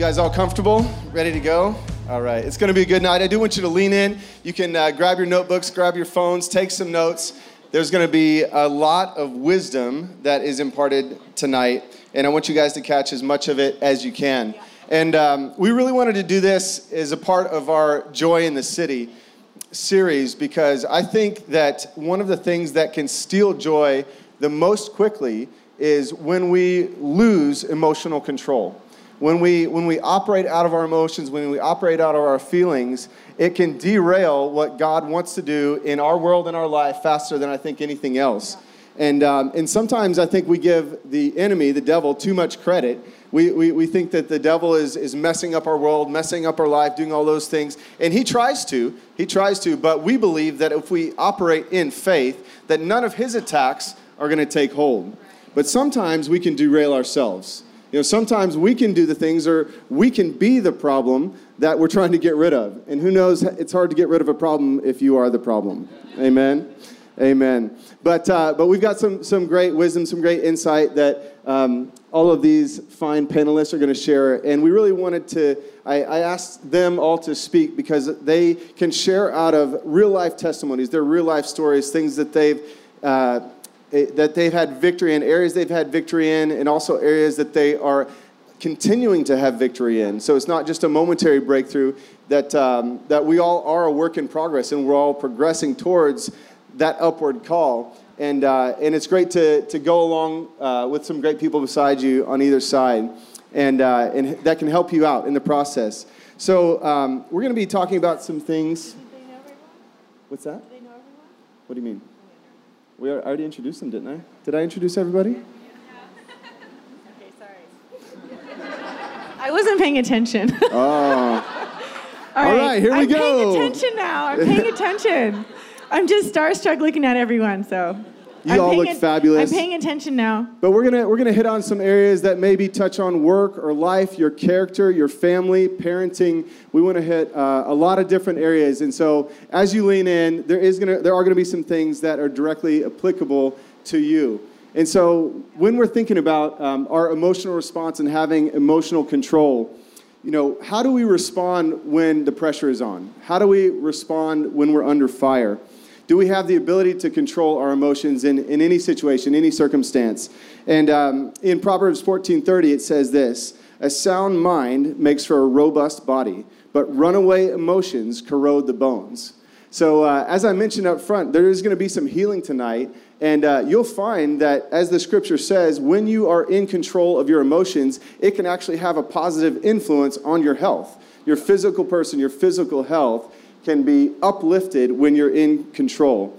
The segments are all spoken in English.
Guys all comfortable? Ready to go? All right, it's to be a good night. I do want you to lean in. You can uh, grab your notebooks, grab your phones, take some notes. There's to be a lot of wisdom that is imparted tonight, and I want you guys to catch as much of it as you can. And um, we really wanted to do this as a part of our Joy in the City series because I think that one of the things that can steal joy the most quickly is when we lose emotional control when we when we operate out of our emotions when we operate out of our feelings it can derail what god wants to do in our world and our life faster than i think anything else. And um, and sometimes i think we give the enemy the devil too much credit. We, we, we think that the devil is, is messing up our world messing up our life doing all those things. And he tries to he tries to but we believe that if we operate in faith that none of his attacks are going to take hold. But sometimes we can derail ourselves you know, sometimes we can do the things or we can be the problem that we're trying to get rid of. And who knows, it's hard to get rid of a problem if you are the problem. Amen. Amen. But, uh, but we've got some, some great wisdom, some great insight that um, all of these fine panelists are going to share. And we really wanted to, I, I, asked them all to speak because they can share out of real life testimonies, their real life stories, things that they've uh, that they've had victory in, areas they've had victory in, and also areas that they are continuing to have victory in. So it's not just a momentary breakthrough, that, um, that we all are a work in progress and we're all progressing towards that upward call. And, uh, and it's great to, to go along uh, with some great people beside you on either side. And, uh, and that can help you out in the process. So um, we're going to be talking about some things. What's that? What do you mean? We already introduced them, didn't I? Did I introduce everybody? okay, sorry. I wasn't paying attention. oh. All right, All right here we I'm go. I'm paying attention now. I'm paying attention. I'm just starstruck looking at everyone, so. You I'm all look a- fabulous. I'm paying attention now. But we're gonna we're gonna hit on some areas that maybe touch on work or life, your character, your family, parenting. We want to hit uh, a lot of different areas, and so as you lean in, there is gonna there are gonna be some things that are directly applicable to you. And so when we're thinking about um, our emotional response and having emotional control, you know, how do we respond when the pressure is on? How do we respond when we're under fire? Do we have the ability to control our emotions in, in any situation, any circumstance? And um, in Proverbs 14:30, it says this: "A sound mind makes for a robust body, but runaway emotions corrode the bones." So, uh, as I mentioned up front, there is going to be some healing tonight, and uh, you'll find that, as the scripture says, when you are in control of your emotions, it can actually have a positive influence on your health, your physical person, your physical health can be uplifted when you're in control.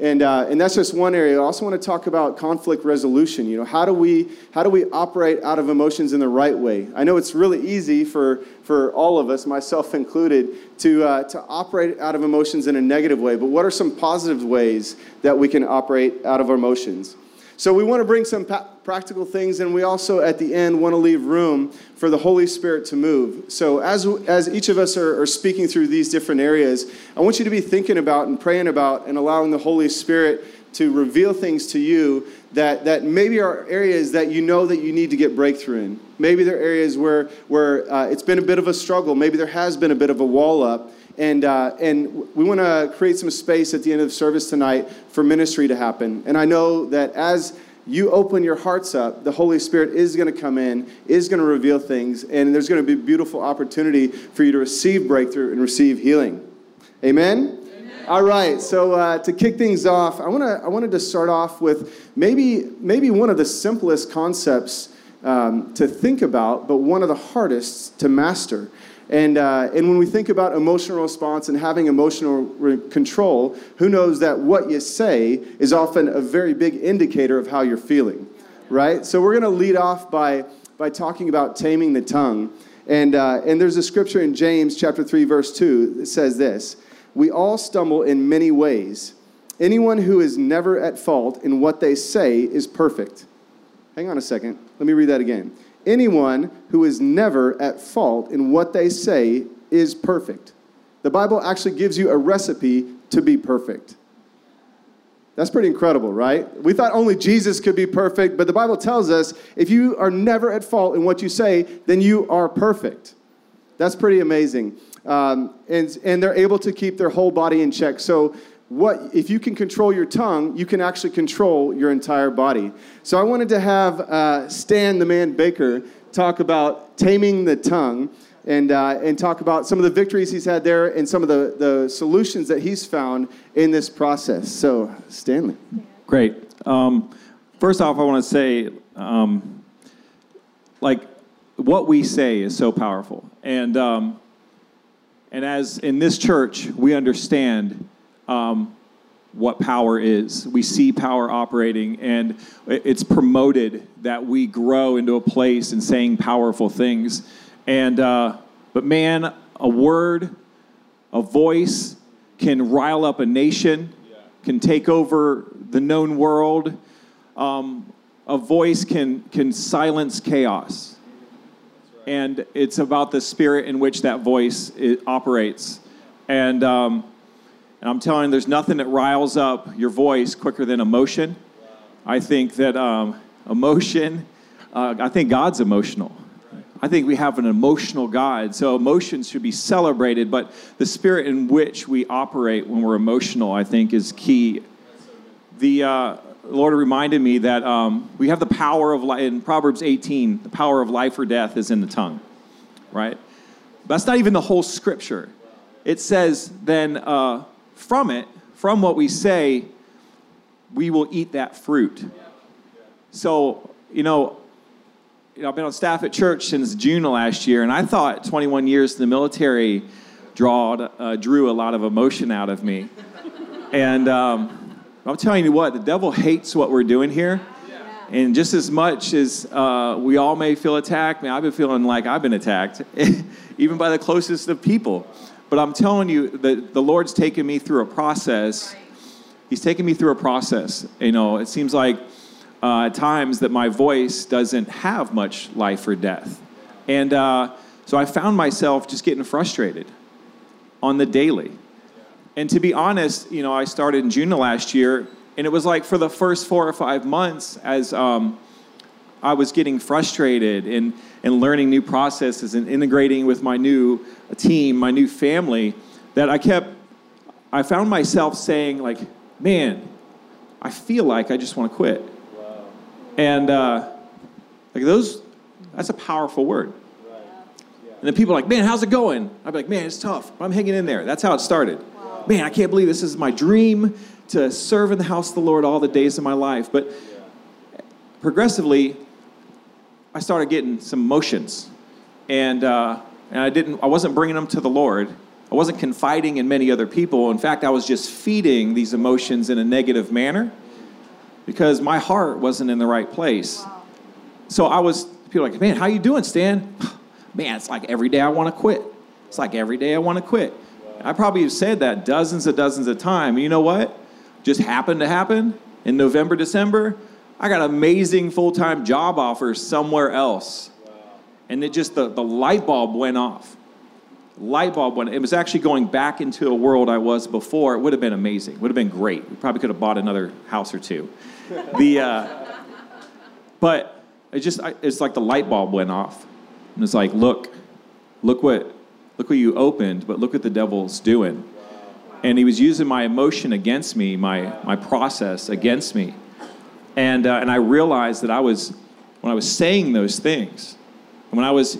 And, uh, and that's just one area. I also want to talk about conflict resolution. You know, how do we how do we operate out of emotions in the right way? I know it's really easy for for all of us, myself included, to uh, to operate out of emotions in a negative way. But what are some positive ways that we can operate out of our emotions? So we want to bring some practical things, and we also, at the end, want to leave room for the Holy Spirit to move. So as, as each of us are, are speaking through these different areas, I want you to be thinking about and praying about and allowing the Holy Spirit to reveal things to you that, that maybe are areas that you know that you need to get breakthrough in. Maybe there are areas where, where uh, it's been a bit of a struggle. Maybe there has been a bit of a wall up. And, uh, and we want to create some space at the end of the service tonight for ministry to happen. And I know that as you open your hearts up, the Holy Spirit is going to come in, is going to reveal things, and there's going to be a beautiful opportunity for you to receive breakthrough and receive healing. Amen? Amen. All right, so uh, to kick things off, I, wanna, I wanted to start off with maybe, maybe one of the simplest concepts um, to think about, but one of the hardest to master. And, uh, and when we think about emotional response and having emotional re- control, who knows that what you say is often a very big indicator of how you're feeling, right? So we're going to lead off by, by talking about taming the tongue. And, uh, and there's a scripture in James chapter 3, verse 2 that says this We all stumble in many ways. Anyone who is never at fault in what they say is perfect. Hang on a second. Let me read that again. Anyone who is never at fault in what they say is perfect. The Bible actually gives you a recipe to be perfect. That's pretty incredible, right? We thought only Jesus could be perfect, but the Bible tells us if you are never at fault in what you say, then you are perfect. That's pretty amazing. Um, and, and they're able to keep their whole body in check. So, what if you can control your tongue, you can actually control your entire body. So, I wanted to have uh, Stan, the man Baker, talk about taming the tongue and, uh, and talk about some of the victories he's had there and some of the, the solutions that he's found in this process. So, Stanley. Great. Um, first off, I want to say, um, like, what we say is so powerful. And, um, and as in this church, we understand um, what power is. We see power operating, and it's promoted that we grow into a place in saying powerful things. And uh, but man, a word, a voice can rile up a nation, can take over the known world. Um, a voice can can silence chaos, and it's about the spirit in which that voice operates. And um, and I'm telling you, there's nothing that riles up your voice quicker than emotion. I think that um, emotion. Uh, I think God's emotional. I think we have an emotional God. So emotions should be celebrated, but the spirit in which we operate when we're emotional, I think, is key. The uh, Lord reminded me that um, we have the power of life. In Proverbs 18, the power of life or death is in the tongue, right? That's not even the whole scripture. It says, then uh, from it, from what we say, we will eat that fruit. So, you know, you know, I've been on staff at church since June of last year, and I thought 21 years in the military drawed, uh, drew a lot of emotion out of me. and um, I'm telling you what, the devil hates what we're doing here. And just as much as uh, we all may feel attacked, man, I've been feeling like I've been attacked, even by the closest of people. But I'm telling you that the Lord's taken me through a process. He's taken me through a process. You know, it seems like uh, at times that my voice doesn't have much life or death. And uh, so I found myself just getting frustrated on the daily. And to be honest, you know, I started in June of last year, and it was like for the first four or five months as um, I was getting frustrated and, and learning new processes and integrating with my new team, my new family, that I kept, I found myself saying, like, man, I feel like I just want to quit. And uh, like those, that's a powerful word. And then people are like, man, how's it going? I'd be like, man, it's tough, but I'm hanging in there. That's how it started. Wow. Man, I can't believe this is my dream to serve in the house of the Lord all the days of my life. But progressively, I started getting some emotions, and uh, and I didn't, I wasn't bringing them to the Lord. I wasn't confiding in many other people. In fact, I was just feeding these emotions in a negative manner because my heart wasn't in the right place. So I was, people like, man, how you doing, Stan? Man, it's like every day I want to quit. It's like every day I want to quit. I probably have said that dozens and dozens of times. You know what? Just happened to happen in November, December. I got amazing full time job offers somewhere else. And it just, the, the light bulb went off. Light bulb went, it was actually going back into a world I was before. It would have been amazing. It would have been great. We probably could have bought another house or two the, uh, but it just, it's like the light bulb went off. And it's like, look, look what, look what you opened, but look what the devil's doing. And he was using my emotion against me, my, my process against me. And, uh, and I realized that I was, when I was saying those things, when I was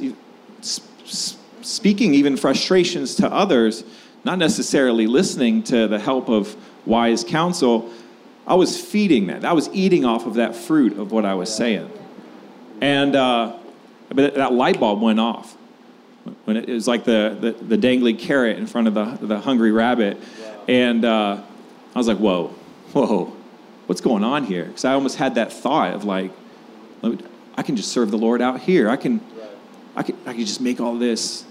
speaking even frustrations to others, not necessarily listening to the help of wise counsel, I was feeding that. I was eating off of that fruit of what I was saying. And uh, but that light bulb went off. When it, was like the, the, the, dangling carrot in front of the, the hungry rabbit. And uh, I was like, whoa, whoa, what's going on here? Because I almost had that thought of like, I can just serve the Lord out here. I can, I could, I could just make all this.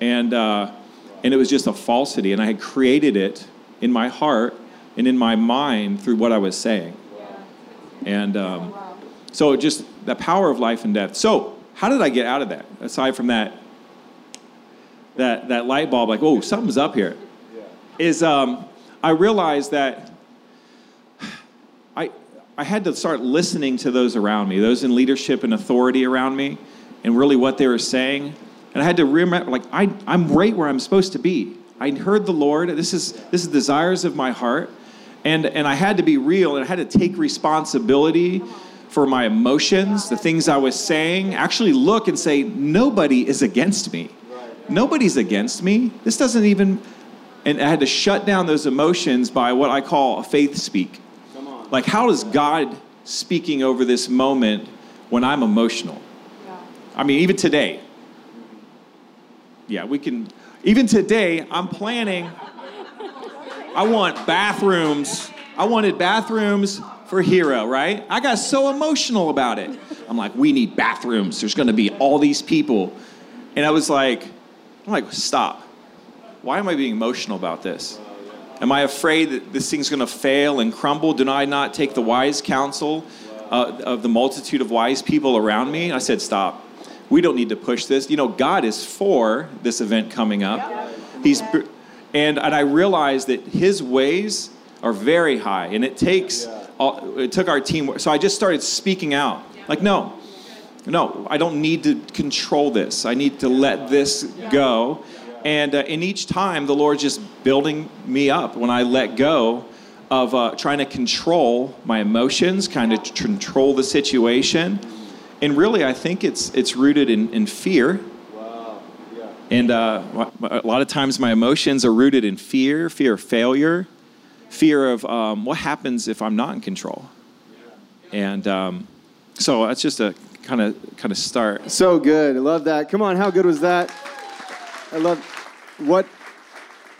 And, uh, and it was just a falsity. And I had created it in my heart and in my mind through what I was saying. And um, so just the power of life and death. So how did I get out of that? Aside from that, that, that light bulb, like, oh, something's up here. Is um, I realized that I, had to start listening to those around me, those in leadership and authority around me, and really what they were saying. And I had to remember, like, I, I'm right where I'm supposed to be. I heard the Lord. This is this is desires of my heart, and and I had to be real, and I had to take responsibility for my emotions, the things I was saying. Actually, look and say, nobody is against me. Nobody's against me. This doesn't even. And I had to shut down those emotions by what I call a faith speak. Like, how is God speaking over this moment when I'm emotional? I mean, even today. Yeah, we can. Even today, I'm planning. I want bathrooms. I wanted bathrooms for Hero, right? I got so emotional about it. I'm like, we need bathrooms. There's going to be all these people. And I was like, I'm like, stop. Why am I being emotional about this? Am I afraid that this thing's going to fail and crumble? Do I not take the wise counsel uh, of the multitude of wise people around me? I said, stop we don't need to push this. You know, God is for this event coming up. He's and and I realized that His ways are very high, and it takes all, it took our team. So I just started speaking out, like, no, no, I don't need to control this. I need to let this go. And uh, in each time, the Lord's just building me up when I let go of uh, trying to control my emotions, kind of control the situation and really, I think it's it's rooted in, in fear. Wow. Yeah. And uh, a lot of times, my emotions are rooted in fear, fear of failure, fear of um, what happens if I'm not in control. Yeah. And um, so that's just a kind of kind of start. So good. I love that. Come on, how good was that? I love what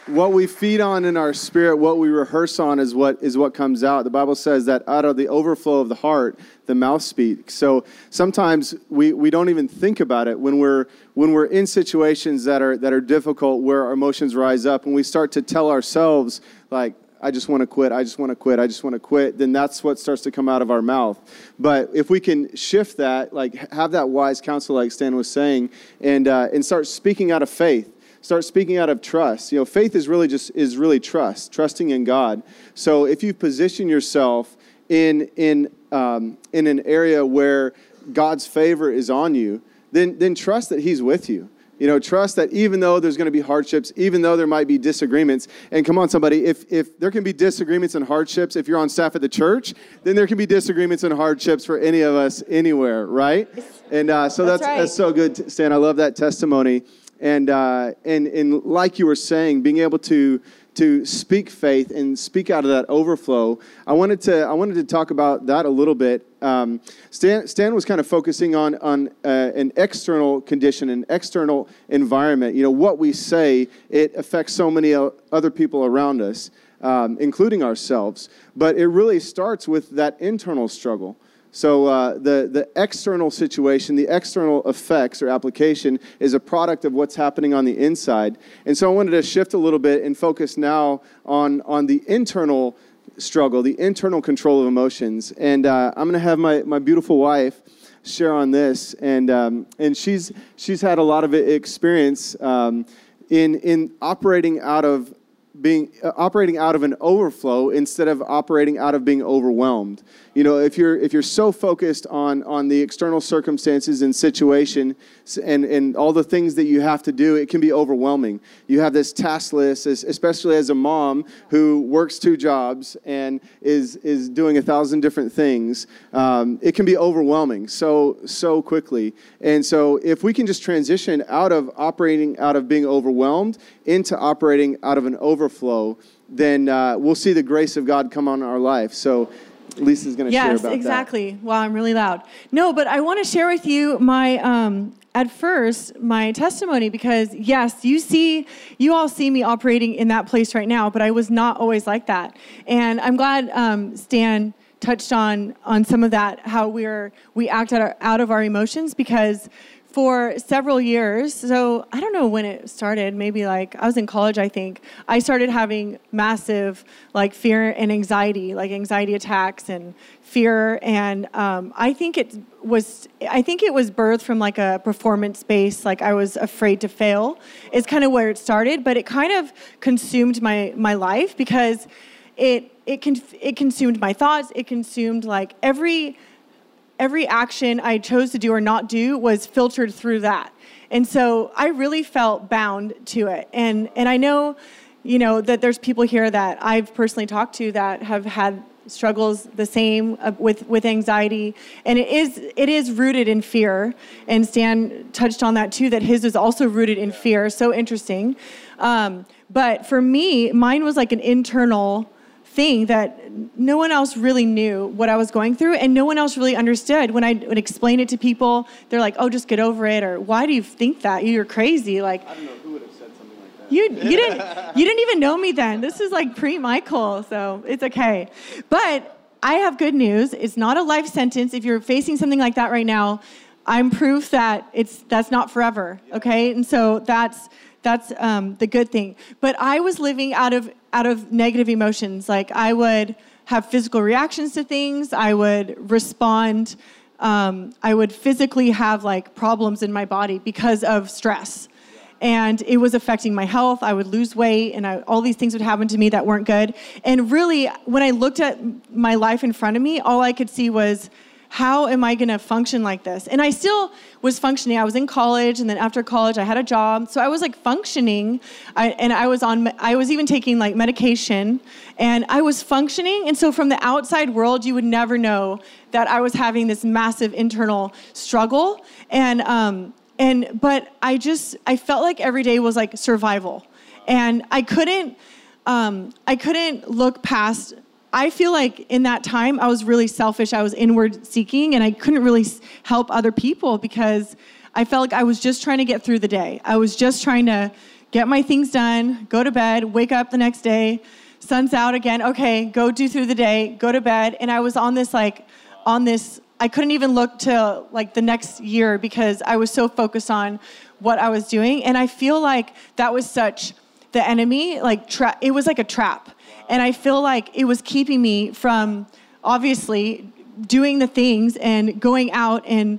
what we feed on in our spirit, what we rehearse on is what is what comes out. The Bible says that out of the overflow of the heart, the mouth speaks. So sometimes we, we don't even think about it when we're when we're in situations that are that are difficult where our emotions rise up and we start to tell ourselves like I just want to quit, I just want to quit, I just want to quit, then that's what starts to come out of our mouth. But if we can shift that, like have that wise counsel, like Stan was saying, and, uh, and start speaking out of faith, start speaking out of trust. You know, faith is really just is really trust, trusting in God. So if you position yourself in in um, in an area where God's favor is on you, then then trust that He's with you. You know, trust that even though there's going to be hardships, even though there might be disagreements, and come on, somebody, if, if there can be disagreements and hardships, if you're on staff at the church, then there can be disagreements and hardships for any of us anywhere, right? And uh, so that's, that's, right. that's so good, Stan. I love that testimony and uh, and and like you were saying, being able to to speak faith and speak out of that overflow. I wanted to I wanted to talk about that a little bit. Um, Stan, Stan was kind of focusing on on uh, an external condition, an external environment. You know what we say it affects so many other people around us, um, including ourselves. But it really starts with that internal struggle. So uh, the, the external situation, the external effects or application is a product of what's happening on the inside. And so I wanted to shift a little bit and focus now on, on the internal struggle, the internal control of emotions. And uh, I'm going to have my, my beautiful wife share on this. And, um, and she's, she's had a lot of experience um, in, in operating out of being uh, operating out of an overflow instead of operating out of being overwhelmed. You know if you're if you're so focused on on the external circumstances and situation and and all the things that you have to do it can be overwhelming. You have this task list especially as a mom who works two jobs and is is doing a thousand different things um, it can be overwhelming so so quickly. And so if we can just transition out of operating out of being overwhelmed into operating out of an overflow then uh, we'll see the grace of god come on our life so Lisa's going to yes, share about exactly. that. Wow, I'm really loud. No, but I want to share with you my um, at first my testimony because yes, you see, you all see me operating in that place right now, but I was not always like that, and I'm glad um, Stan touched on on some of that how we're we act out, out of our emotions because for several years. So I don't know when it started. Maybe like I was in college, I think. I started having massive like fear and anxiety, like anxiety attacks and fear. And um, I think it was. I think it was birthed from like a performance base. Like I was afraid to fail. Is kind of where it started, but it kind of consumed my my life because it it con- it consumed my thoughts. It consumed like every every action I chose to do or not do was filtered through that. And so I really felt bound to it. And and I know, you know, that there's people here that I've personally talked to that have had struggles the same uh, with with anxiety and it is it is rooted in fear and stan touched on that too that his is also rooted in fear so interesting um, but for me mine was like an internal thing that no one else really knew what I was going through, and no one else really understood. When I would explain it to people, they're like, "Oh, just get over it," or "Why do you think that? You're crazy." Like, I don't know who would have said something like that. you you didn't you didn't even know me then. This is like pre Michael, so it's okay. But I have good news. It's not a life sentence. If you're facing something like that right now, I'm proof that it's that's not forever. Okay, and so that's that's um, the good thing. But I was living out of out of negative emotions. Like I would have physical reactions to things. I would respond. Um, I would physically have like problems in my body because of stress. And it was affecting my health. I would lose weight, and I, all these things would happen to me that weren't good. And really, when I looked at my life in front of me, all I could see was how am I going to function like this? And I still was functioning. I was in college, and then after college, I had a job. So I was like functioning, I, and I was on. I was even taking like medication, and I was functioning. And so from the outside world, you would never know that I was having this massive internal struggle. And um, and but I just I felt like every day was like survival, and I couldn't. Um, I couldn't look past I feel like in that time I was really selfish. I was inward seeking and I couldn't really help other people because I felt like I was just trying to get through the day. I was just trying to get my things done, go to bed, wake up the next day, sun's out again. Okay, go do through the day, go to bed. And I was on this like on this I couldn't even look to like the next year because I was so focused on what I was doing and I feel like that was such the enemy like tra- it was like a trap and I feel like it was keeping me from obviously doing the things and going out and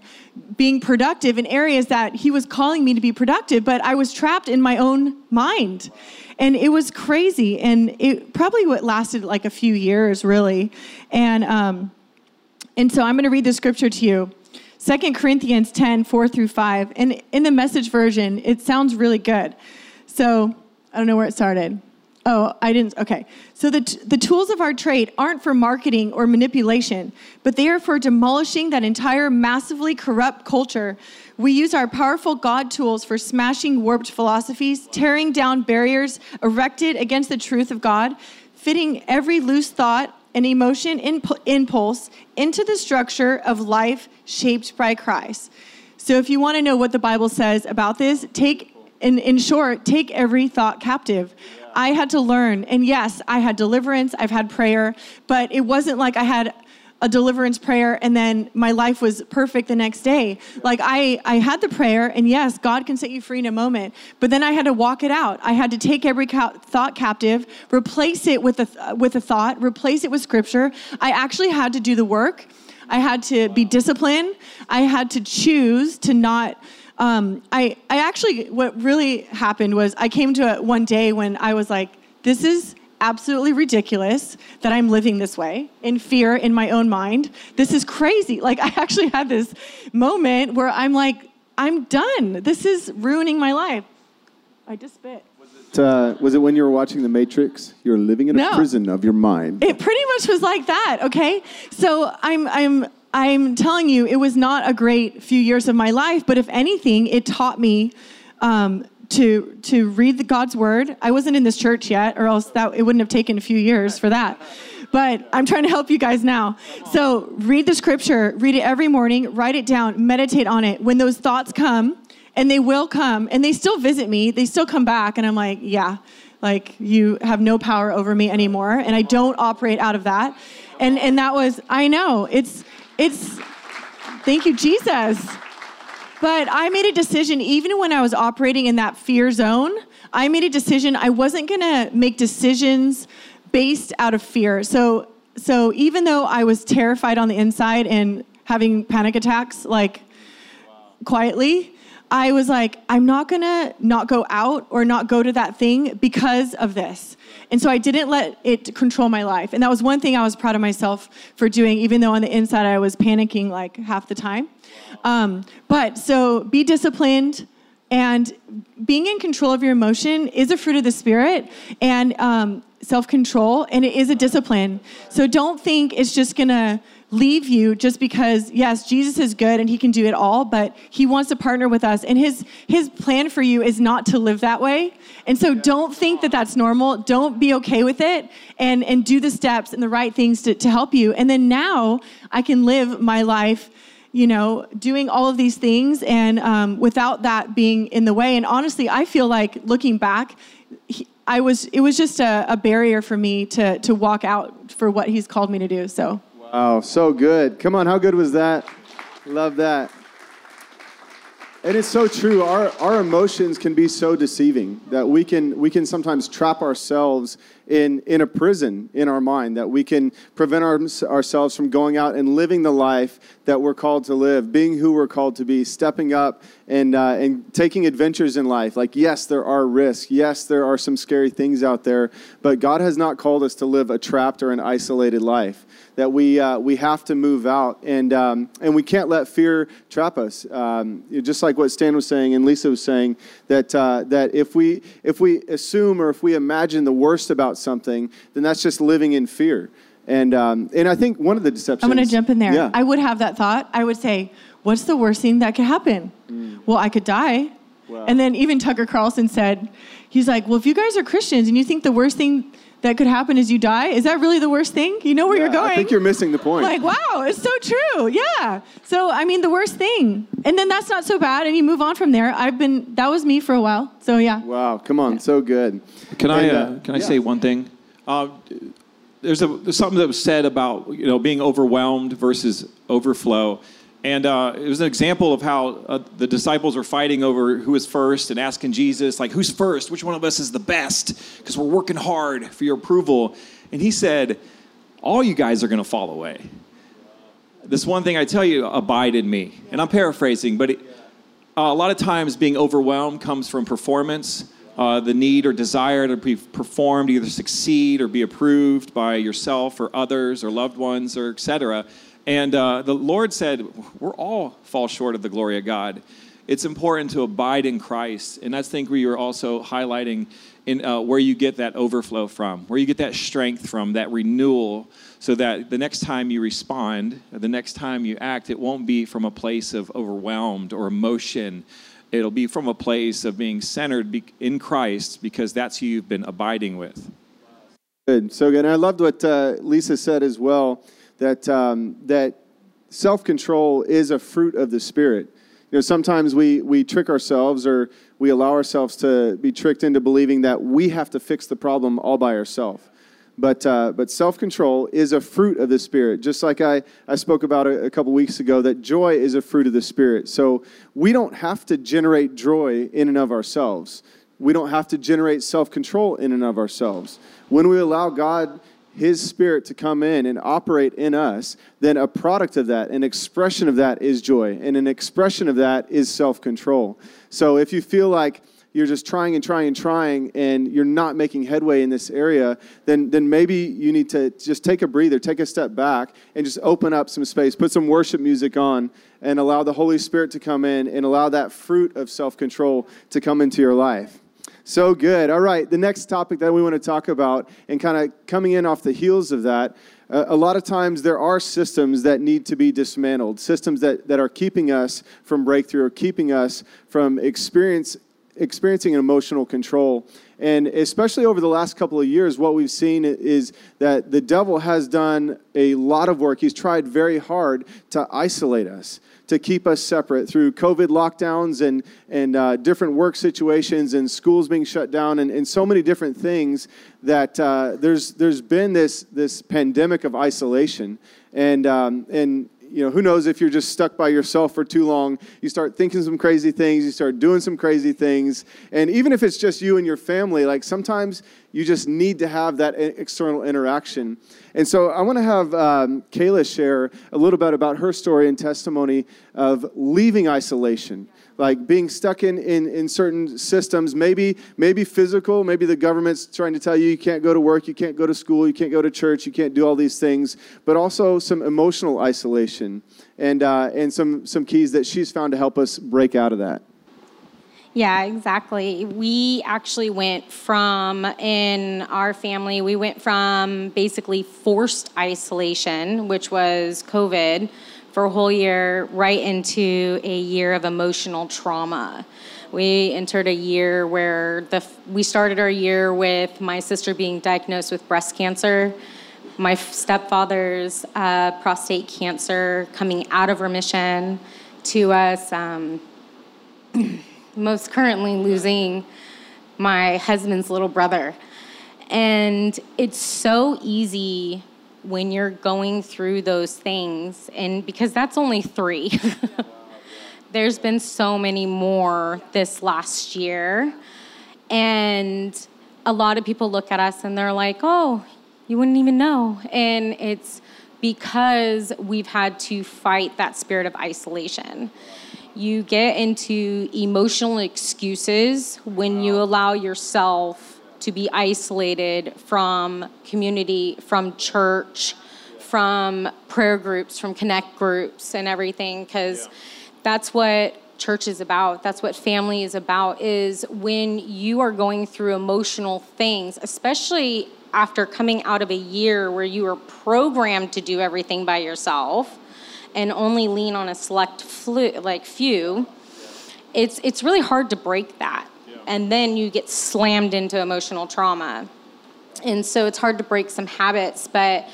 being productive in areas that he was calling me to be productive, but I was trapped in my own mind. And it was crazy. And it probably what lasted like a few years, really. And, um, and so I'm going to read the scripture to you. 2 Corinthians 10, 4 through 5. And in the message version, it sounds really good. So I don't know where it started. Oh, I didn't. Okay. So the, t- the tools of our trade aren't for marketing or manipulation, but they are for demolishing that entire massively corrupt culture. We use our powerful God tools for smashing warped philosophies, tearing down barriers erected against the truth of God, fitting every loose thought and emotion imp- impulse into the structure of life shaped by Christ. So if you want to know what the Bible says about this, take in, in short, take every thought captive. I had to learn. And yes, I had deliverance, I've had prayer, but it wasn't like I had a deliverance prayer and then my life was perfect the next day. Like I I had the prayer and yes, God can set you free in a moment, but then I had to walk it out. I had to take every ca- thought captive, replace it with a with a thought, replace it with scripture. I actually had to do the work. I had to be disciplined. I had to choose to not um, I, I actually, what really happened was I came to it one day when I was like, this is absolutely ridiculous that I'm living this way in fear in my own mind. This is crazy. Like, I actually had this moment where I'm like, I'm done. This is ruining my life. I just spit. Uh, was it when you were watching The Matrix? You were living in a No. prison of your mind. It pretty much was like that, okay? So I'm I'm I'm telling you, it was not a great few years of my life, but if anything, it taught me um, to to read the God's word. I wasn't in this church yet, or else that it wouldn't have taken a few years for that. But I'm trying to help you guys now. So read the scripture, read it every morning, write it down, meditate on it. When those thoughts come, and they will come, and they still visit me, they still come back, and I'm like, yeah, like you have no power over me anymore, and I don't operate out of that. And and that was, I know, it's it's thank you, Jesus. But I made a decision, even when I was operating in that fear zone, I made a decision I wasn't gonna make decisions based out of fear. So, so even though I was terrified on the inside and having panic attacks, like quietly, I was like, I'm not gonna not go out or not go to that thing because of this. And so I didn't let it control my life. And that was one thing I was proud of myself for doing, even though on the inside I was panicking like half the time. Um, but so be disciplined. And being in control of your emotion is a fruit of the spirit and um, self control, and it is a discipline. So don't think it's just gonna leave you just because yes jesus is good and he can do it all but he wants to partner with us. And his his plan for you is not to live that way. And so don't think that that's normal. Don't be okay with it and and do the steps and the right things to, to help you. And then now i can live my life you know doing all of these things and um, without that being in the way. And honestly i feel like looking back he, I was it was just a, a barrier for me to to walk out for what he's called me to do. So Wow, so good. Come on, how good was that? Love that. And it's so true. Our, our emotions can be so deceiving that we can, we can sometimes trap ourselves in, in a prison in our mind, that we can prevent our, ourselves from going out and living the life that we're called to live, being who we're called to be, stepping up and, uh, and taking adventures in life. Like, yes, there are risks. Yes, there are some scary things out there, but God has not called us to live a trapped or an isolated life that we, uh, we have to move out and, um, and we can't let fear trap us. Um, just like what Stan was saying and Lisa was saying, that, uh, that if, we, if we assume or if we imagine the worst about something, then that's just living in fear. And, um, and I think one of the deceptions. I'm going to jump in there. Yeah. I would have that thought. I would say, what's the worst thing that could happen? Mm. Well, I could die. Wow. And then even Tucker Carlson said, he's like, well, if you guys are Christians and you think the worst thing that could happen is you die. Is that really the worst thing? You know where yeah, you're going. I think you're missing the point. Like, wow, it's so true. Yeah. So, I mean, the worst thing. And then that's not so bad, and you move on from there. I've been, that was me for a while. So, yeah. Wow, come on, yeah. so good. Can I, uh, uh, can I yeah. say one thing? Uh, there's, a, there's something that was said about, you know, being overwhelmed versus overflow. And uh, it was an example of how uh, the disciples were fighting over who was first and asking Jesus, like, who's first? Which one of us is the best? Because we're working hard for your approval. And he said, all you guys are going to fall away. This one thing I tell you, abide in me. And I'm paraphrasing, but it, uh, a lot of times being overwhelmed comes from performance. Uh, the need or desire to be performed, either succeed or be approved by yourself or others or loved ones or etc. And uh, the Lord said, We're all fall short of the glory of God. It's important to abide in Christ. And I think we are also highlighting in uh, where you get that overflow from, where you get that strength from, that renewal, so that the next time you respond, the next time you act, it won't be from a place of overwhelmed or emotion. It'll be from a place of being centered in Christ because that's who you've been abiding with. Good. So good. And I loved what uh, Lisa said as well that, um, that self control is a fruit of the Spirit. You know, sometimes we, we trick ourselves or we allow ourselves to be tricked into believing that we have to fix the problem all by ourselves. But, uh, but self control is a fruit of the Spirit. Just like I, I spoke about a, a couple weeks ago, that joy is a fruit of the Spirit. So we don't have to generate joy in and of ourselves. We don't have to generate self control in and of ourselves. When we allow God his Spirit to come in and operate in us, then a product of that, an expression of that is joy. And an expression of that is self control. So if you feel like you're just trying and trying and trying and you're not making headway in this area, then, then maybe you need to just take a breather, take a step back, and just open up some space. Put some worship music on and allow the Holy Spirit to come in and allow that fruit of self control to come into your life. So good. All right, the next topic that we want to talk about, and kind of coming in off the heels of that, uh, a lot of times there are systems that need to be dismantled, systems that, that are keeping us from breakthrough or keeping us from experience, experiencing emotional control. And especially over the last couple of years, what we've seen is that the devil has done a lot of work. He's tried very hard to isolate us to keep us separate through COVID lockdowns and, and uh, different work situations and schools being shut down and, and so many different things that uh, there's, there's been this, this pandemic of isolation. And, um, and you know, who knows if you're just stuck by yourself for too long. You start thinking some crazy things, you start doing some crazy things. And even if it's just you and your family, like sometimes you just need to have that external interaction. And so I want to have um, Kayla share a little bit about her story and testimony of leaving isolation like being stuck in, in, in certain systems, maybe, maybe physical, maybe the government's trying to tell you you can't go to work, you can't go to school, you can't go to church, you can't do all these things, but also some emotional isolation and, uh, and some, some keys that she's found to help us break out of that. Yeah, exactly. We actually went from, in our family, we went from basically forced isolation, which was COVID, for a whole year right into a year of emotional trauma. We entered a year where the we started our year with my sister being diagnosed with breast cancer, my stepfather's uh, prostate cancer coming out of remission, to us um, most currently losing my husband's little brother. And it's so easy when you're going through those things, and because that's only three, there's been so many more this last year. And a lot of people look at us and they're like, oh, you wouldn't even know. And it's because we've had to fight that spirit of isolation. You get into emotional excuses when you allow yourself to be isolated from community, from church, from prayer groups, from connect groups, and everything, because yeah. that's what church is about that's what family is about is when you are going through emotional things especially after coming out of a year where you were programmed to do everything by yourself and only lean on a select flu, like few it's it's really hard to break that and then you get slammed into emotional trauma. And so it's hard to break some habits, but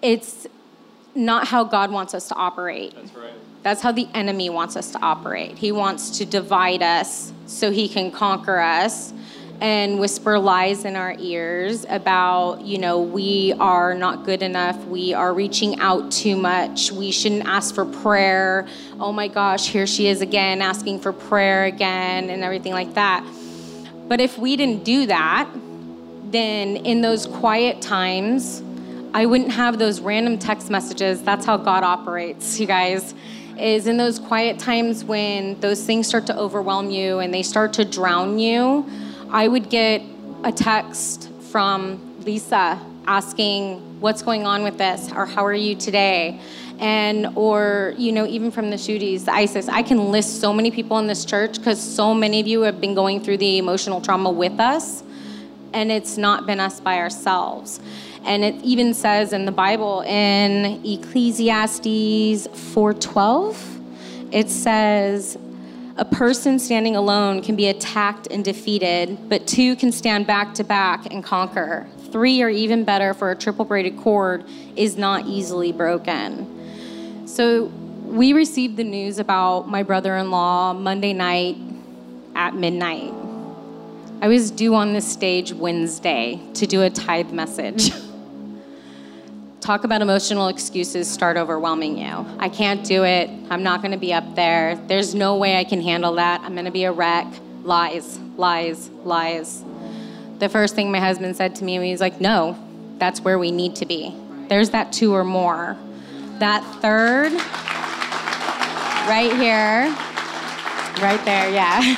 it's not how God wants us to operate. That's right. That's how the enemy wants us to operate. He wants to divide us so he can conquer us and whisper lies in our ears about, you know, we are not good enough, we are reaching out too much, we shouldn't ask for prayer. Oh my gosh, here she is again asking for prayer again and everything like that. But if we didn't do that, then in those quiet times, I wouldn't have those random text messages. That's how God operates, you guys is in those quiet times when those things start to overwhelm you and they start to drown you, I would get a text from Lisa asking, What's going on with this? or How are you today? And, or, you know, even from the Shooties, the ISIS, I can list so many people in this church because so many of you have been going through the emotional trauma with us, and it's not been us by ourselves. And it even says in the Bible in Ecclesiastes 4:12, it says, a person standing alone can be attacked and defeated, but two can stand back to back and conquer. Three or even better for a triple braided cord is not easily broken. So we received the news about my brother in law Monday night at midnight. I was due on this stage Wednesday to do a tithe message. talk about emotional excuses start overwhelming you. I can't do it. I'm not going to be up there. There's no way I can handle that. I'm going to be a wreck. Lies, lies, lies. The first thing my husband said to me, he was like, No, that's where we need to be. There's that two or more. That third, right here, right there, yeah.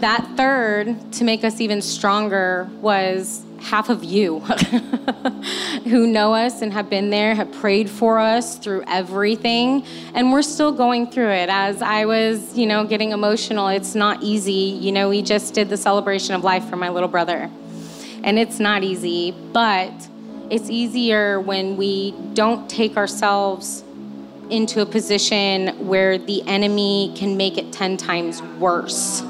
that third, to make us even stronger, was half of you who know us and have been there, have prayed for us through everything. And we're still going through it. As I was, you know, getting emotional, it's not easy. You know, we just did the celebration of life for my little brother. And it's not easy, but it's easier when we don't take ourselves into a position where the enemy can make it 10 times worse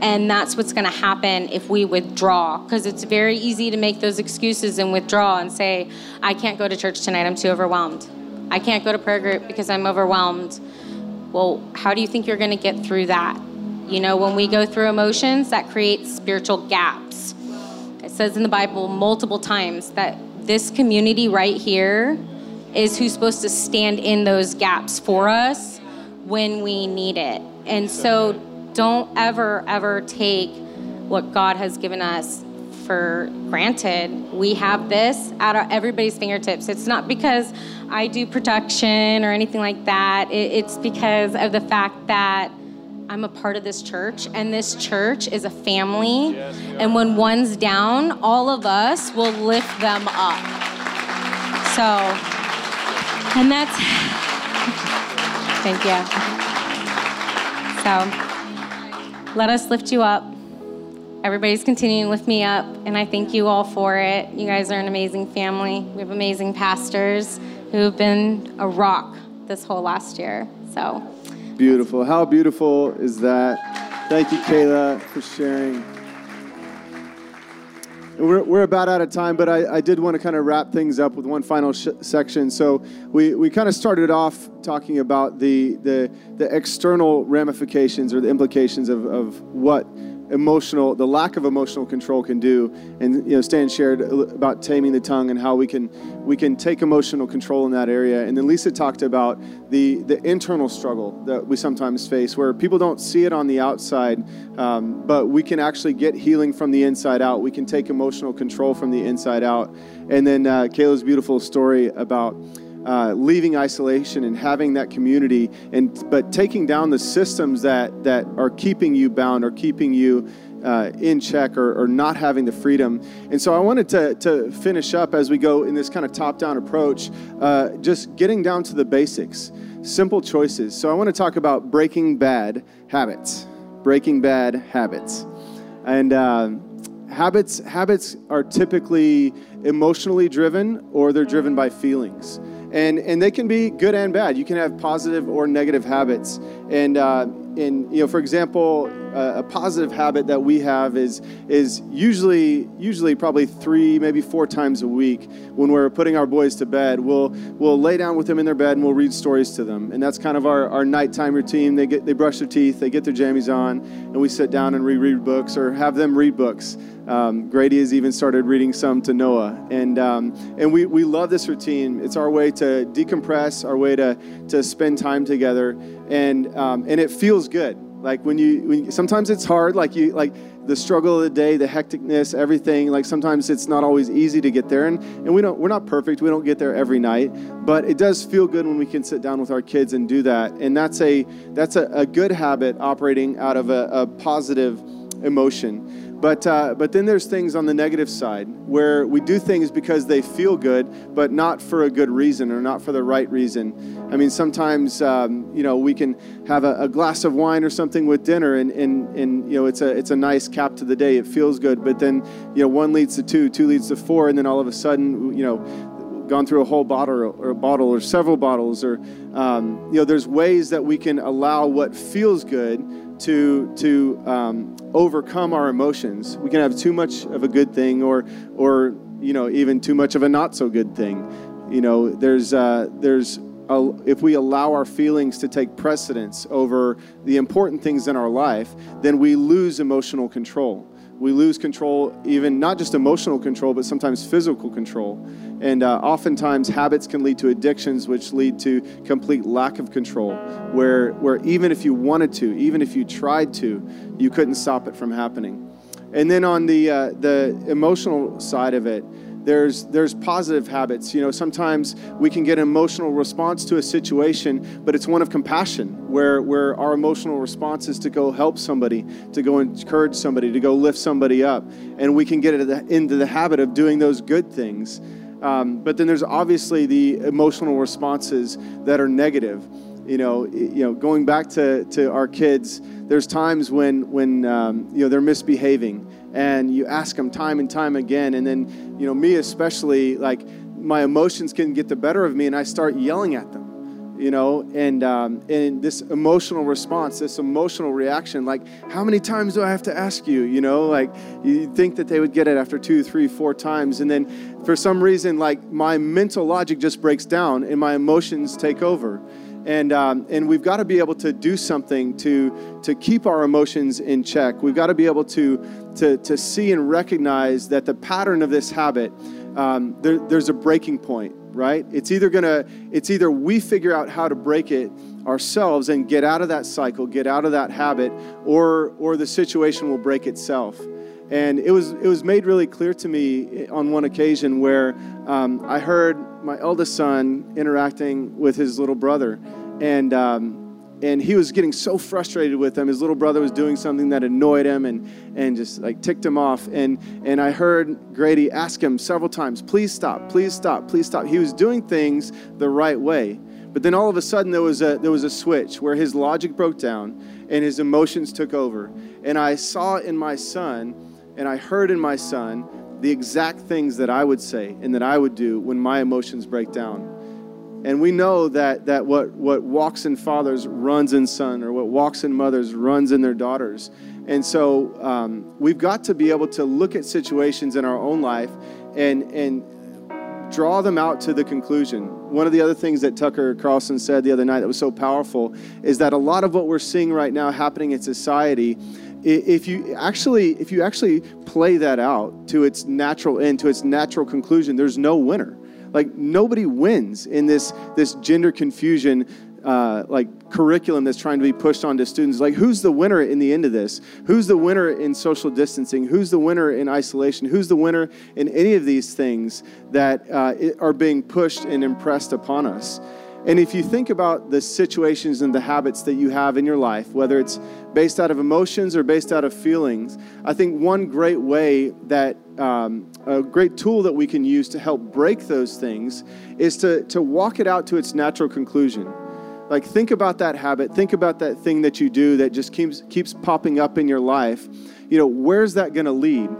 and that's what's going to happen if we withdraw, because it's very easy to make those excuses and withdraw and say, I can't go to church tonight, I'm too overwhelmed. I can't go to prayer group because I'm overwhelmed. Well, how do you think you're going to get through that? You know, when we go through emotions, that creates spiritual gaps. It says in the Bible multiple times that this community right here is who's supposed to stand in those gaps for us when we need it. And so don't ever, ever take what God has given us for granted. We have this at our, everybody's fingertips. It's not because I do production or anything like that. It, it's because of the fact that I'm a part of this church, and this church is a family. Yes, and when one's down, all of us will lift them up. So, and that's, thank you. So, let us lift you up. Everybody's continuing to lift me up, and I thank you all for it. You guys are an amazing family. We have amazing pastors who have been a rock this whole last year. So, beautiful. How beautiful is that? Thank you, Kayla, for sharing. We're, we're about out of time, but I, I did want to kind of wrap things up with one final sh- section. So we, we kind of started off talking about the, the, the external ramifications or the implications of, of what emotional, the lack of emotional control can do. And you know, Stan shared about taming the tongue and how we can we can take emotional control in that area. And then Lisa talked about the the internal struggle that we sometimes face, where people don't see it on the outside, um, but we can actually get healing from the inside out. We can take emotional control from the inside out. And then uh, Kayla's beautiful story about uh, leaving isolation and having that community, and but taking down the systems that that are keeping you bound or keeping you uh, in check or, or, not having the freedom. And so I wanted to, to finish up as we go in this kind of top down approach, uh, just getting down to the basics, simple choices. So I want to talk about breaking bad habits, breaking bad habits. And uh, habits, habits are typically emotionally driven or they're driven by feelings and and they can be good and bad. You can have positive or negative habits, and uh, and you know, for example, a positive habit that we have is is usually usually probably three maybe four times a week when we're putting our boys to bed we'll we'll lay down with them in their bed and we'll read stories to them. And that's kind of our, our nighttime routine. They get they brush their teeth they get their jammies on and we sit down and reread books or have them read books. Um, Grady has even started reading some to Noah. And um, and we, we love this routine. It's our way to decompress our way to to spend time together. And um, and it feels good like when you, when sometimes it's hard, like you, like the struggle of the day, the hecticness, everything. Like sometimes it's not always easy to get there, and and we don't, we're not perfect. We don't get there every night, but it does feel good when we can sit down with our kids and do that. And that's a that's a, a good habit operating out of a, a positive emotion. But, uh, but then there's things on the negative side where we do things because they feel good, but not for a good reason or not for the right reason. I mean, sometimes, um, you know, we can have a, a, glass of wine or something with dinner and, and, and, you know, it's a, it's a nice cap to the day. It feels good. But then, you know, one leads to two, two leads to four, and then all of a sudden, you know, gone through a whole bottle or a bottle or several bottles or um, you know there's ways that we can allow what feels good to to um, overcome our emotions. We can have too much of a good thing, or or you know even too much of a not so good thing. You know, there's uh, there's a, if we allow our feelings to take precedence over the important things in our life, then we lose emotional control we lose control, even not just emotional control, but sometimes physical control. And uh, oftentimes, habits can lead to addictions, which lead to complete lack of control, where, where even if you wanted to, even if you tried to, you couldn't stop it from happening. And then on the, uh, the emotional side of it, there's there's positive habits you know sometimes we can get an emotional response to a situation but it's one of compassion where where our emotional response is to go help somebody to go encourage somebody to go lift somebody up and we can get into the habit of doing those good things um, but then there's obviously the emotional responses that are negative. You know you know going back to to our kids there's times when when um, you know they're misbehaving and you ask them time and time again. And then you know me especially like my emotions can get the better of me and i start yelling at them you know and um, and this emotional response this emotional reaction like how many times do i have to ask you you know like you think that they would get it after two three four times and then for some reason like my mental logic just breaks down and my emotions take over and um, and we've got to be able to do something to to keep our emotions in check. We've got to be able to to to see and recognize that the pattern of this habit um, there, there's a breaking point right? It's either gonna, it's either we figure out how to break it ourselves and get out of that cycle, get out of that habit, or or the situation will break itself. And it was it was made really clear to me on one occasion where um, I heard my eldest son interacting with his little brother, and. Um, and he was getting so frustrated with him. His little brother was doing something that annoyed him and, and just like ticked him off. And, and I heard Grady ask him several times, please stop, please stop, please stop. He was doing things the right way. But then all of a sudden there was a, there was a switch where his logic broke down and his emotions took over. And I saw in my son and I heard in my son the exact things that I would say and that I would do when my emotions break down. And we know that, that what, what walks in fathers runs in son, or what walks in mothers runs in their daughters. And so um, we've got to be able to look at situations in our own life and, and draw them out to the conclusion. One of the other things that Tucker Carlson said the other night that was so powerful is that a lot of what we're seeing right now happening in society if you actually if you actually play that out to its natural end to its natural conclusion there's no winner like nobody wins in this this gender confusion uh, like curriculum that's trying to be pushed onto students. Like who's the winner in the end of this? Who's the winner in social distancing? Who's the winner in isolation? Who's the winner in any of these things that uh, are being pushed and impressed upon us and if you think about the situations and the habits that you have in your life, whether it's based out of emotions or based out of feelings, I think one great way that um, a great tool that we can use to help break those things is to, to walk it out to its natural conclusion. Like, think about that habit, think about that thing that you do that just keeps, keeps popping up in your life. You know, where's that going to lead?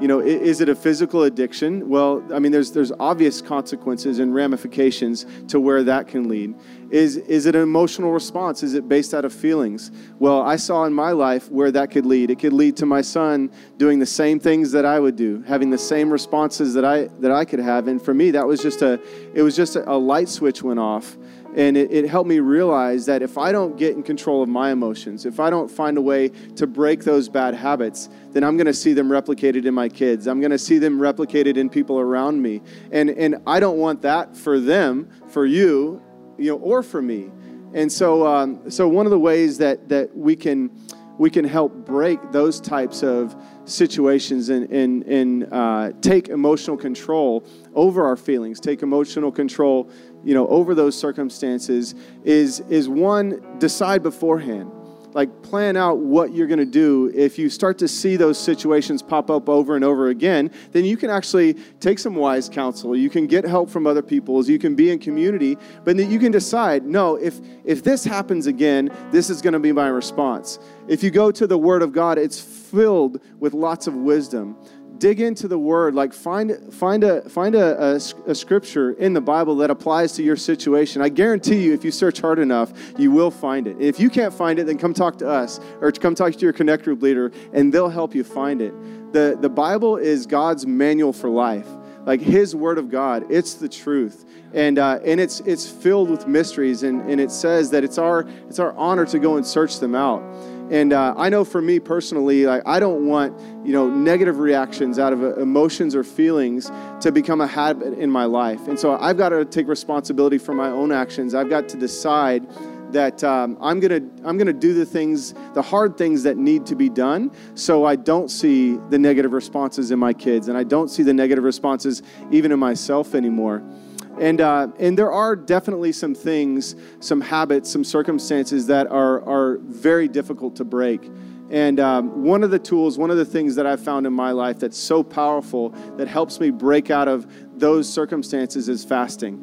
You know is it a physical addiction? Well i mean there's there's obvious consequences and ramifications to where that can lead. Is is it an emotional response? Is it based out of feelings? Well i saw in my life where that could lead. It could lead to my son doing the same things that i would do having the same responses that i that i could have. And for me that was just a it was just a, a light switch went off and it, it, helped me realize that if I don't get in control of my emotions, if I don't find a way to break those bad habits, then I'm going to see them replicated in my kids. I'm going to see them replicated in people around me. And, and I don't want that for them, for you, you know, or for me. And so, um, so one of the ways that, that we can we can help break those types of situations and, and, and uh, take emotional control over our feelings, take emotional control you know, over those circumstances is, is one, decide beforehand. Like, plan out what you're going to do. If you start to see those situations pop up over and over again, then you can actually take some wise counsel. You can get help from other people. You can be in community, but you can decide no, if, if this happens again, this is going to be my response. If you go to the Word of God, it's filled with lots of wisdom dig into the word like find find a find a, a, a, scripture in the bible that applies to your situation. I guarantee you if you search hard enough you will find it. If you can't find it then come talk to us or come talk to your connect group leader and they'll help you find it. The, the bible is god's manual for life. Like his word of god it's the truth. And uh, and it's it's filled with mysteries and, and it says that it's our it's our honor to go and search them out and uh, I know for me personally, like I don't want you know negative reactions out of uh, emotions or feelings to become a habit in my life. And so I've got to take responsibility for my own actions. I've got to decide that um, I'm gonna I'm gonna do the things, the hard things that need to be done, so I don't see the negative responses in my kids, and I don't see the negative responses even in myself anymore. And, uh, and there are definitely some things, some habits, some circumstances that are, are very difficult to break. And um, one of the tools, one of the things that I've found in my life that's so powerful that helps me break out of those circumstances is fasting.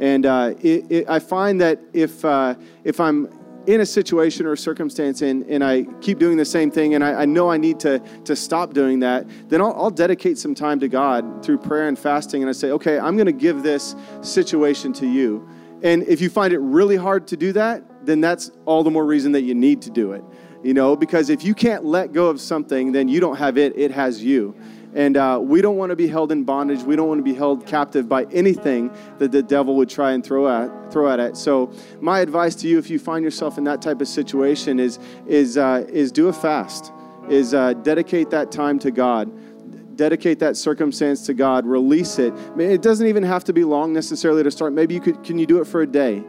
And uh, it, it, I find that if, uh, if I'm in a situation or a circumstance and, and I keep doing the same thing and I, I know I need to, to stop doing that, then I'll, I'll, dedicate some time to God through prayer and fasting and I say, okay, I'm going to give this situation to you. And if you find it really hard to do that, then that's all the more reason that you need to do it. You know, because if you can't let go of something, then you don't have it, it has you. And uh, we don't want to be held in bondage. We don't want to be held captive by anything that the devil would try and throw at throw at it. So my advice to you, if you find yourself in that type of situation, is is uh, is do a fast. Is uh, dedicate that time to God. dedicate that circumstance to God, release it. It doesn't even have to be long necessarily to start. Maybe you could, can you do it for a day?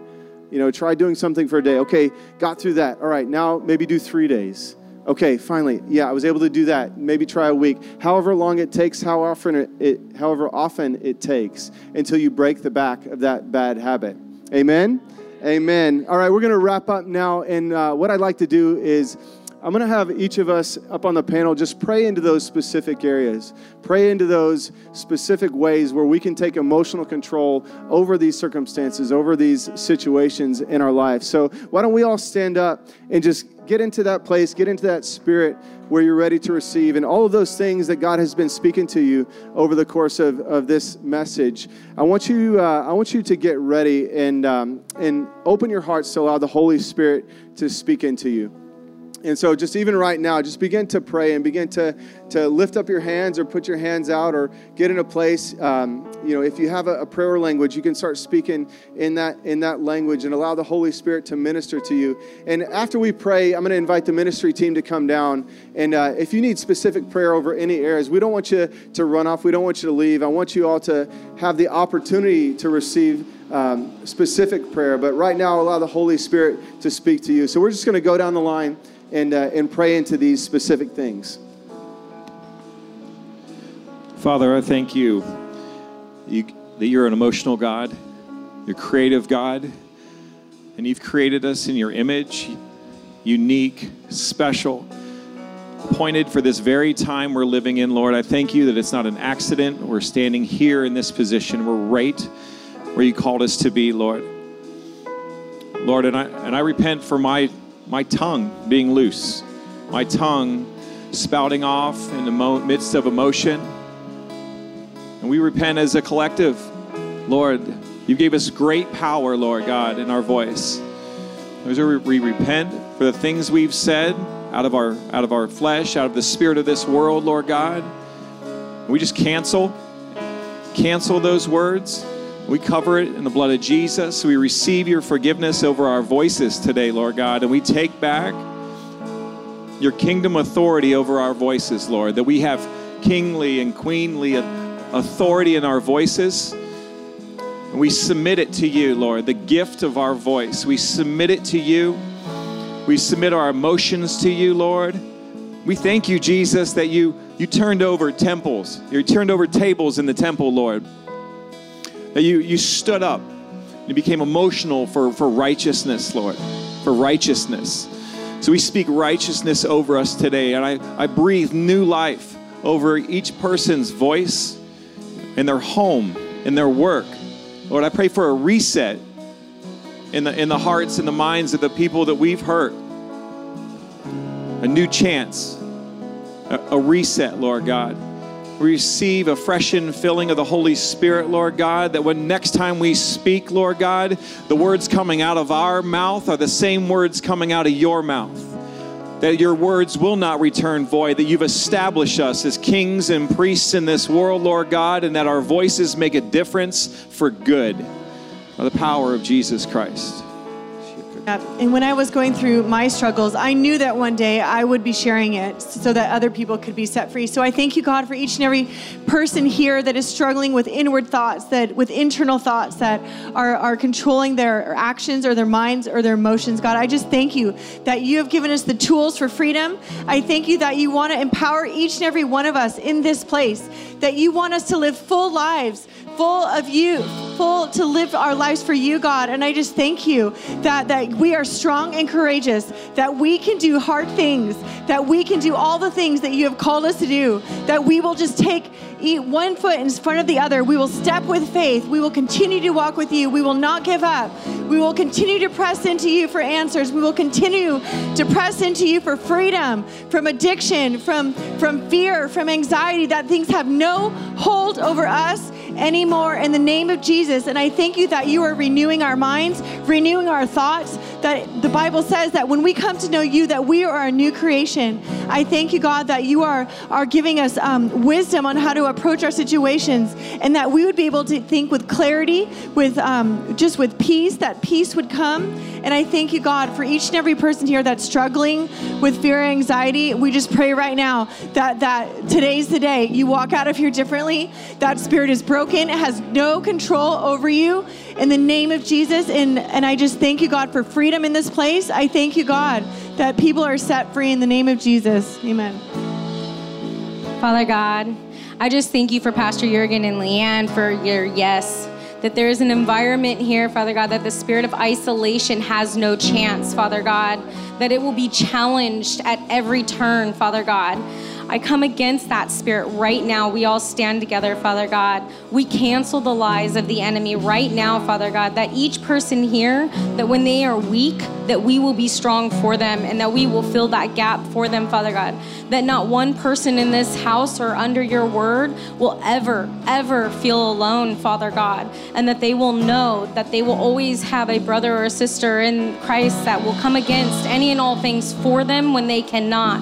You know, try doing something for a day. Okay, got through that. All right, now maybe do three days. Okay, finally, yeah, I was able to do that. Maybe try a week. However long it takes, how often it, however often it takes until you break the back of that bad habit. Amen. Amen. All right, we're going to wrap up now, and uh, what I'd like to do is I'm going to have each of us up on the panel just pray into those specific areas. Pray into those specific ways where we can take emotional control over these circumstances, over these situations in our life. So, why don't we all stand up and just get into that place, get into that spirit where you're ready to receive, and all of those things that God has been speaking to you over the course of, of this message. I want you, uh, I want you to get ready and, um, and open your hearts to allow the Holy Spirit to speak into you. And so, just even right now, just begin to pray and begin to, to lift up your hands or put your hands out or get in a place. Um, you know, if you have a, a, prayer language, you can start speaking in that, in that language and allow the Holy Spirit to minister to you. And after we pray, I'm going to invite the ministry team to come down. And uh, if you need specific prayer over any areas, we don't want you to run off, we don't want you to leave. I want you all to have the opportunity to receive. Um, specific prayer, but right now allow the Holy Spirit to speak to you. So we're just going to go down the line and, uh, and pray into these specific things. Father, I thank you, you that you're an emotional God, you're creative God, and you've created us in your image, unique, special, appointed for this very time we're living in, Lord. I thank you that it's not an accident. We're standing here in this position. We're right where you called us to be, Lord. Lord, and I, and I repent for my my tongue being loose, my tongue spouting off in the midst of emotion. And we repent as a collective. Lord, you gave us great power, Lord God, in our voice. As we repent for the things we've said out of our out of our flesh, out of the spirit of this world, Lord God. We just cancel, cancel those words we cover it in the blood of Jesus. We receive your forgiveness over our voices today, Lord God, and we take back your kingdom authority over our voices, Lord, that we have kingly and queenly authority in our voices. And we submit it to you, Lord, the gift of our voice. We submit it to you. We submit our emotions to you, Lord. We thank you, Jesus, that you, you turned over temples. You turned over tables in the temple, Lord that you, you stood up. You became emotional for, for righteousness, Lord, for righteousness. So we speak righteousness over us today. And I, I breathe new life over each person's voice in their home, in their work. Lord, I pray for a reset in the, in the hearts and the minds of the people that we've hurt. A new chance, a, a reset, Lord God receive a fresh infilling of the Holy Spirit, Lord God, that when next time we speak, Lord God, the words coming out of our mouth are the same words coming out of your mouth. That your words will not return void, that you've established us as kings and priests in this world, Lord God, and that our voices make a difference for good by the power of Jesus Christ. And when I was going through my struggles, I knew that one day I would be sharing it so that other people could be set free. So I thank you, God, for each and every person here that is struggling with inward thoughts, that with internal thoughts that are, are controlling their actions or their minds or their emotions. God, I just thank you that you have given us the tools for freedom. I thank you that you want to empower each and every one of us in this place, that you want us to live full lives full of you, to live our lives for you, God. And I just thank you that, that we are strong and courageous, that we can do hard things, that we can do all the things that you have called us to do, that we will just take eat one foot in front of the other. We will step with faith. We will continue to walk with you. We will not give up. We will continue to press into you for answers. We will continue to press into you for freedom from addiction, from, from fear, from anxiety, that things have no hold over us anymore in the name of Jesus. And I thank you that you are renewing our minds, renewing our thoughts, that the Bible says that when we come to know you, that we are a new creation. I thank you, God, that you are, are giving us um, wisdom on how to approach our situations and that we would be able to think with clarity, with um, just with peace, that peace would come. And I thank you, God, for each and every person here that's struggling with fear and anxiety. We just pray right now that, that today's the day you walk out of here differently. That spirit is broken, it has no control over you in the name of Jesus. And, and I just thank you, God, for freedom in this place. I thank you, God, that people are set free in the name of Jesus. Amen. Father God, I just thank you for Pastor Jurgen and Leanne for your yes. That there is an environment here, Father God, that the spirit of isolation has no chance, Father God. That it will be challenged at every turn, Father God. I come against that spirit right now. We all stand together, Father God. We cancel the lies of the enemy right now, Father God, that each person here, that when they are weak, that we will be strong for them and that we will fill that gap for them, Father God. That not one person in this house or under your word will ever, ever feel alone, Father God, and that they will know that they will always have a brother or a sister in Christ that will come against any and all things for them when they cannot.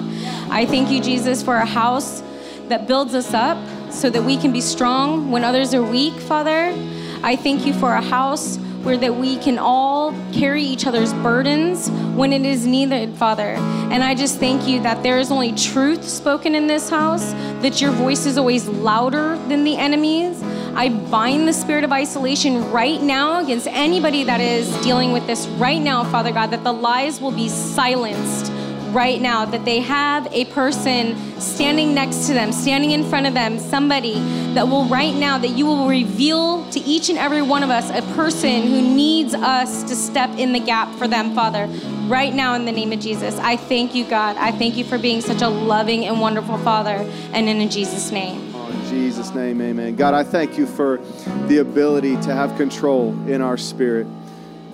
I thank you, Jesus, for a house that builds us up so that we can be strong when others are weak, Father. I thank you for a house where that we can all carry each other's burdens when it is needed, Father. And I just thank you that there is only truth spoken in this house, that your voice is always louder than the enemy's. I bind the spirit of isolation right now against anybody that is dealing with this right now, Father God, that the lies will be silenced right now, that they have a person standing next to them, standing in front of them, somebody that will right now, that you will reveal to each and every one of us a person who needs us to step in the gap for them, Father. Right now, in the name of Jesus, I thank you, God. I thank you for being such a loving and wonderful Father. And in Jesus' name. Oh, Jesus' name, amen. God, I thank you for the ability to have control in our spirit,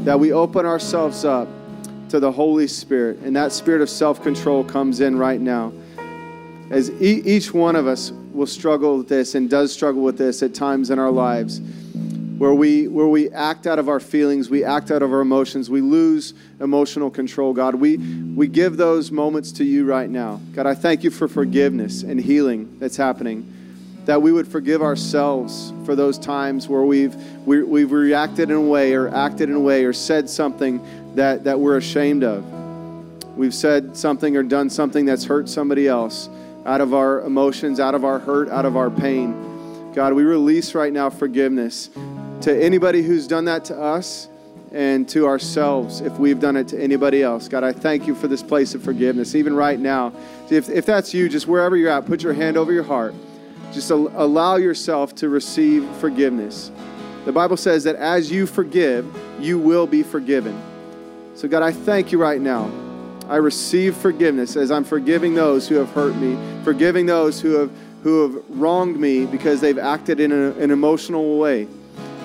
that we open ourselves up to the Holy Spirit, and that spirit of self control comes in right now. As e- each one of us will struggle with this and does struggle with this at times in our lives, where we, where we act out of our feelings, we act out of our emotions, we lose emotional control, God. We, we give those moments to you right now. God, I thank you for forgiveness and healing that's happening that we would forgive ourselves for those times where we've we, have we have reacted in a way or acted in a way or said something that, that we're ashamed of. We've said something or done something that's hurt somebody else out of our emotions, out of our hurt, out of our pain. God, we release right now forgiveness to anybody who's done that to us and to ourselves if we've done it to anybody else. God, I thank you for this place of forgiveness. Even right now, if, if that's you, just wherever you're at, put your hand over your heart. Just allow yourself to receive forgiveness. The Bible says that as you forgive, you will be forgiven. So, God, I thank you right now. I receive forgiveness as I'm forgiving those who have hurt me, forgiving those who have, who have wronged me because they've acted in a, an emotional way,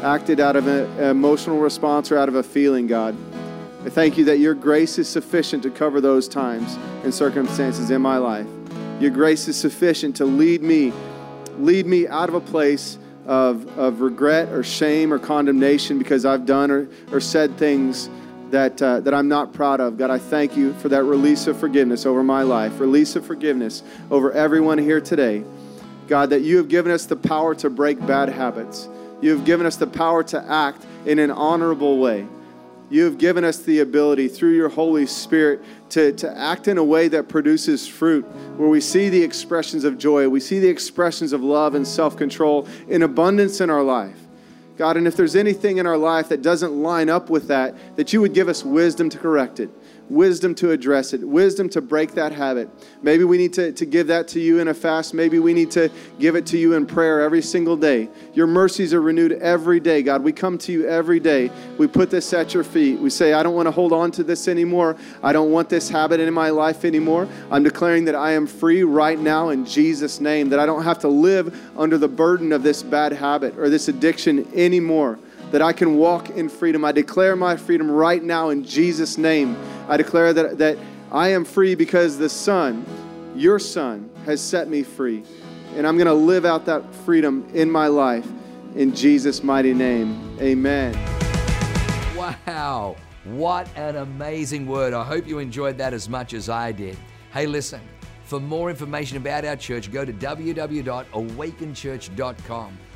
acted out of an emotional response or out of a feeling, God. I thank you that your grace is sufficient to cover those times and circumstances in my life. Your grace is sufficient to lead me, lead me out of a place of, of regret or shame or condemnation because I've done or, or said things that, uh, that I'm not proud of. God, I thank you for that release of forgiveness over my life, release of forgiveness over everyone here today. God, that you have given us the power to break bad habits. You have given us the power to act in an honorable way. You have given us the ability through your Holy Spirit to, to act in a way that produces fruit, where we see the expressions of joy, we see the expressions of love and self control in abundance in our life. God, and if there's anything in our life that doesn't line up with that, that you would give us wisdom to correct it wisdom to address it, wisdom to break that habit. Maybe we need to, to give that to you in a fast. Maybe we need to give it to you in prayer every single day. Your mercies are renewed every day, God. We come to you every day. We put this at your feet. We say, I don't want to hold on to this anymore. I don't want this habit in my life anymore. I'm declaring that I am free right now in Jesus' name, that I don't have to live under the burden of this bad habit or this addiction anymore that I can walk in freedom. I declare my freedom right now in Jesus' name. I declare that, that I am free because the Son, your Son, has set me free. And I'm going to live out that freedom in my life in Jesus' mighty name. Amen. Wow. What an amazing word. I hope you enjoyed that as much as I did. Hey, listen, for more information about our church, go to www.awakenchurch.com